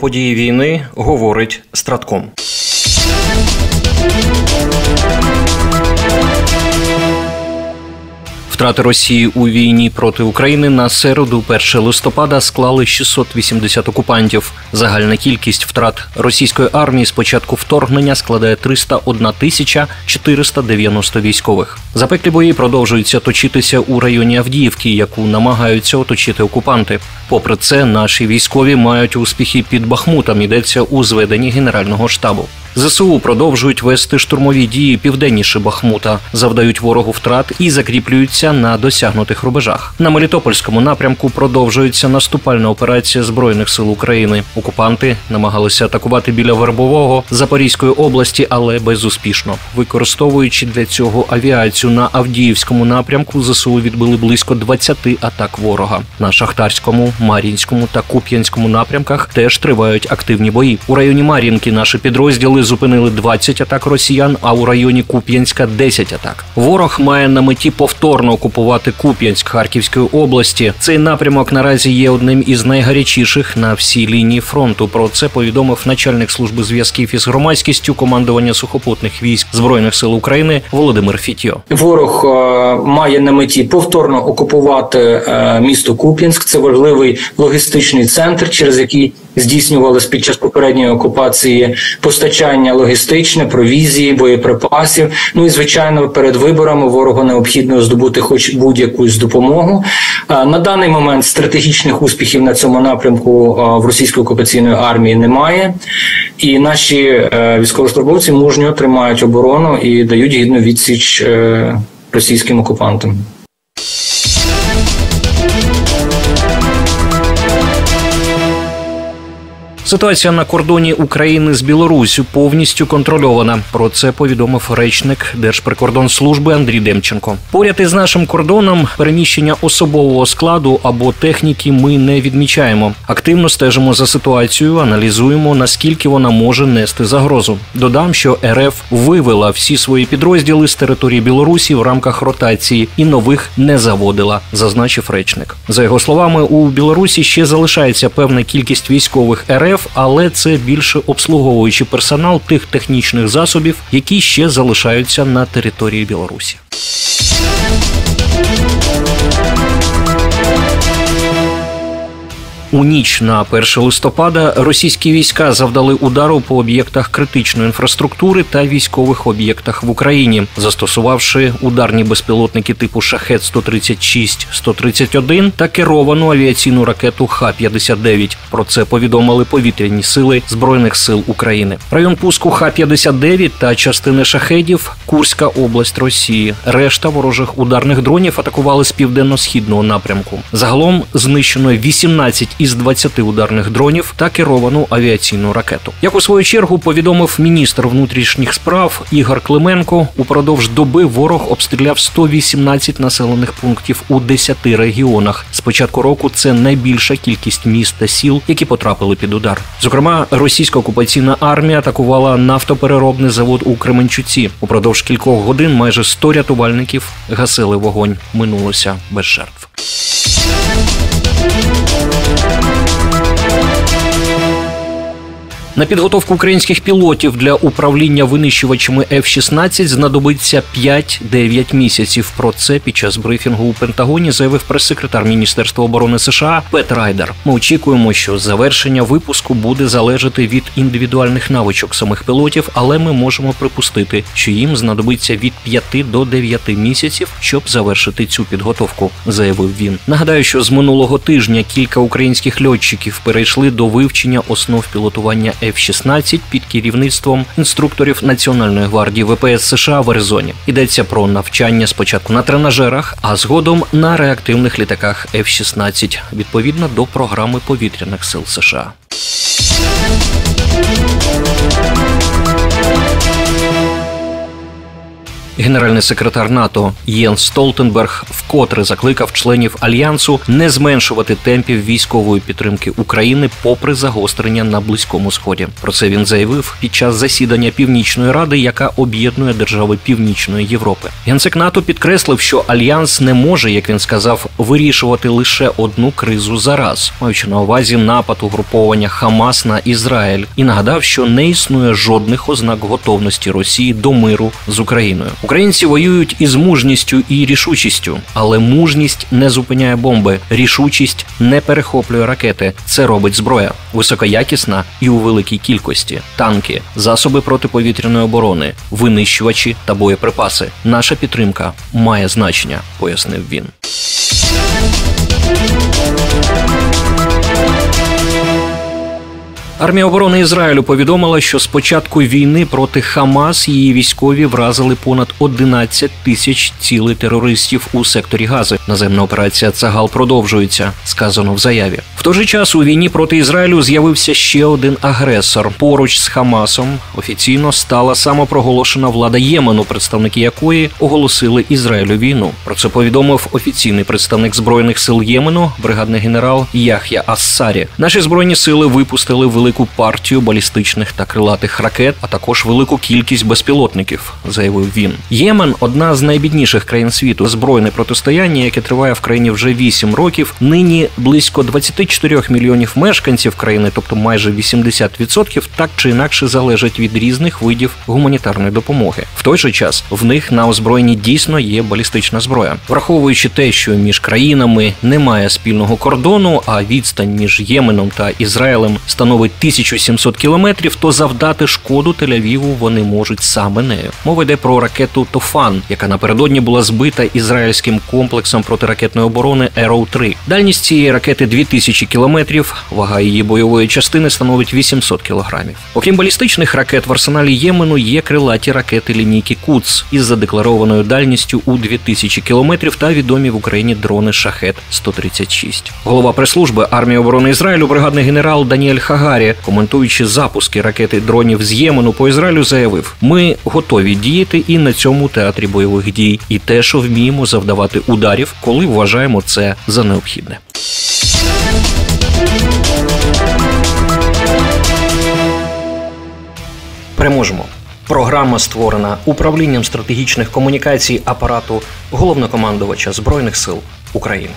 події війни говорить Стратком. Втрати Росії у війні проти України на середу 1 листопада склали 680 окупантів. Загальна кількість втрат російської армії з початку вторгнення складає 301 тисяча 490 військових. Запеклі бої продовжуються точитися у районі Авдіївки, яку намагаються оточити окупанти. Попри це, наші військові мають успіхи під Бахмутом. Йдеться у зведенні генерального штабу. ЗСУ продовжують вести штурмові дії південніше Бахмута, завдають ворогу втрат і закріплюються на досягнутих рубежах. На Мелітопольському напрямку продовжується наступальна операція збройних сил України. Окупанти намагалися атакувати біля Вербового Запорізької області, але безуспішно. Використовуючи для цього авіацію на Авдіївському напрямку, ЗСУ відбили близько 20 атак ворога. На Шахтарському, Мар'їнському та Куп'янському напрямках теж тривають активні бої. У районі Мар'їнки наші підрозділи сили зупинили 20 атак росіян, а у районі Куп'янська 10 атак. Ворог має на меті повторно окупувати Куп'янськ Харківської області. Цей напрямок наразі є одним із найгарячіших на всій лінії фронту. Про це повідомив начальник служби зв'язків із громадськістю командування сухопутних військ збройних сил України Володимир Фітьо. Ворог е, має на меті повторно окупувати е, місто Куп'янськ. Це важливий логістичний центр, через який здійснювалось під час попередньої окупації постачання логістичне, провізії, боєприпасів. Ну і звичайно, перед виборами ворогу необхідно здобути, хоч будь-якусь допомогу. На даний момент стратегічних успіхів на цьому напрямку в російської окупаційної армії немає, і наші е, військовослужбовці мужньо тримають оборону і дають гідну відсіч е, російським окупантам. Ситуація на кордоні України з Білоруссю повністю контрольована. Про це повідомив речник Держприкордонслужби Андрій Демченко. Поряд із нашим кордоном переміщення особового складу або техніки ми не відмічаємо. Активно стежимо за ситуацією, аналізуємо наскільки вона може нести загрозу. Додам, що РФ вивела всі свої підрозділи з території Білорусі в рамках ротації і нових не заводила, зазначив речник. За його словами, у Білорусі ще залишається певна кількість військових РФ. РФ, але це більше обслуговуючий персонал тих технічних засобів, які ще залишаються на території Білорусі. У ніч на 1 листопада російські війська завдали удару по об'єктах критичної інфраструктури та військових об'єктах в Україні, застосувавши ударні безпілотники типу шахет 136 131 та керовану авіаційну ракету Х-59. Про це повідомили повітряні сили збройних сил України. Район пуску Х-59 та частини шахедів Курська область Росії. Решта ворожих ударних дронів атакували з південно-східного напрямку. Загалом знищено 18 із 20 ударних дронів та керовану авіаційну ракету. Як у свою чергу повідомив міністр внутрішніх справ Ігор Клименко, упродовж доби ворог обстріляв 118 населених пунктів у 10 регіонах. З початку року це найбільша кількість міст та сіл, які потрапили під удар. Зокрема, російська окупаційна армія атакувала нафтопереробний завод у Кременчуці. Упродовж кількох годин майже 100 рятувальників гасили вогонь. Минулося без жертв. На підготовку українських пілотів для управління винищувачами F-16 знадобиться 5-9 місяців. Про це під час брифінгу у Пентагоні заявив прес-секретар Міністерства оборони США Пет Райдер. Ми очікуємо, що завершення випуску буде залежати від індивідуальних навичок самих пілотів, але ми можемо припустити, що їм знадобиться від 5 до 9 місяців, щоб завершити цю підготовку. Заявив він. Нагадаю, що з минулого тижня кілька українських льотчиків перейшли до вивчення основ пілотування F-16 під керівництвом інструкторів Національної гвардії ВПС США в Аризоні. Йдеться про навчання спочатку на тренажерах, а згодом на реактивних літаках F-16 відповідно до програми повітряних сил США. Генеральний секретар НАТО Єнс Столтенберг вкотре закликав членів альянсу не зменшувати темпів військової підтримки України попри загострення на близькому сході. Про це він заявив під час засідання Північної ради, яка об'єднує держави Північної Європи. Генсек НАТО підкреслив, що альянс не може, як він сказав, вирішувати лише одну кризу за раз, маючи на увазі напад угруповання Хамас на Ізраїль, і нагадав, що не існує жодних ознак готовності Росії до миру з Україною. Українці воюють із мужністю і рішучістю, але мужність не зупиняє бомби, рішучість не перехоплює ракети. Це робить зброя, високоякісна і у великій кількості: танки, засоби протиповітряної оборони, винищувачі та боєприпаси. Наша підтримка має значення, пояснив він. Армія оборони Ізраїлю повідомила, що з початку війни проти Хамас її військові вразили понад 11 тисяч цілей терористів у секторі Гази. Наземна операція Цагал продовжується. Сказано в заяві. В той же час у війні проти Ізраїлю з'явився ще один агресор. Поруч з Хамасом офіційно стала самопроголошена влада Ємену, представники якої оголосили Ізраїлю війну. Про це повідомив офіційний представник збройних сил Ємену, бригадний генерал Яхя Ассарі. Наші збройні сили випустили велику велику партію балістичних та крилатих ракет, а також велику кількість безпілотників, заявив він. Ємен одна з найбідніших країн світу. Збройне протистояння, яке триває в країні вже 8 років. Нині близько 24 мільйонів мешканців країни, тобто майже 80%, так чи інакше залежать від різних видів гуманітарної допомоги. В той же час в них на озброєнні дійсно є балістична зброя, враховуючи те, що між країнами немає спільного кордону, а відстань між Єменом та Ізраїлем становить 1700 кілометрів, то завдати шкоду Тель-Авіву вони можуть саме нею. Мова йде про ракету Тофан, яка напередодні була збита ізраїльським комплексом протиракетної оборони Arrow 3 Дальність цієї ракети 2000 кілометрів. Вага її бойової частини становить 800 кілограмів. Окрім балістичних ракет, в арсеналі Ємену є крилаті ракети лінійки Куц із задекларованою дальністю у 2000 кілометрів та відомі в Україні дрони Шахет 136 Голова прес-служби армії оборони Ізраїлю, бригадний генерал Даніель Хагарі коментуючи запуски ракети дронів з Ємену по Ізраїлю, заявив: ми готові діяти і на цьому театрі бойових дій, і те, що вміємо завдавати ударів, коли вважаємо це за необхідне. Переможемо. Програма створена управлінням стратегічних комунікацій апарату головнокомандувача збройних сил України.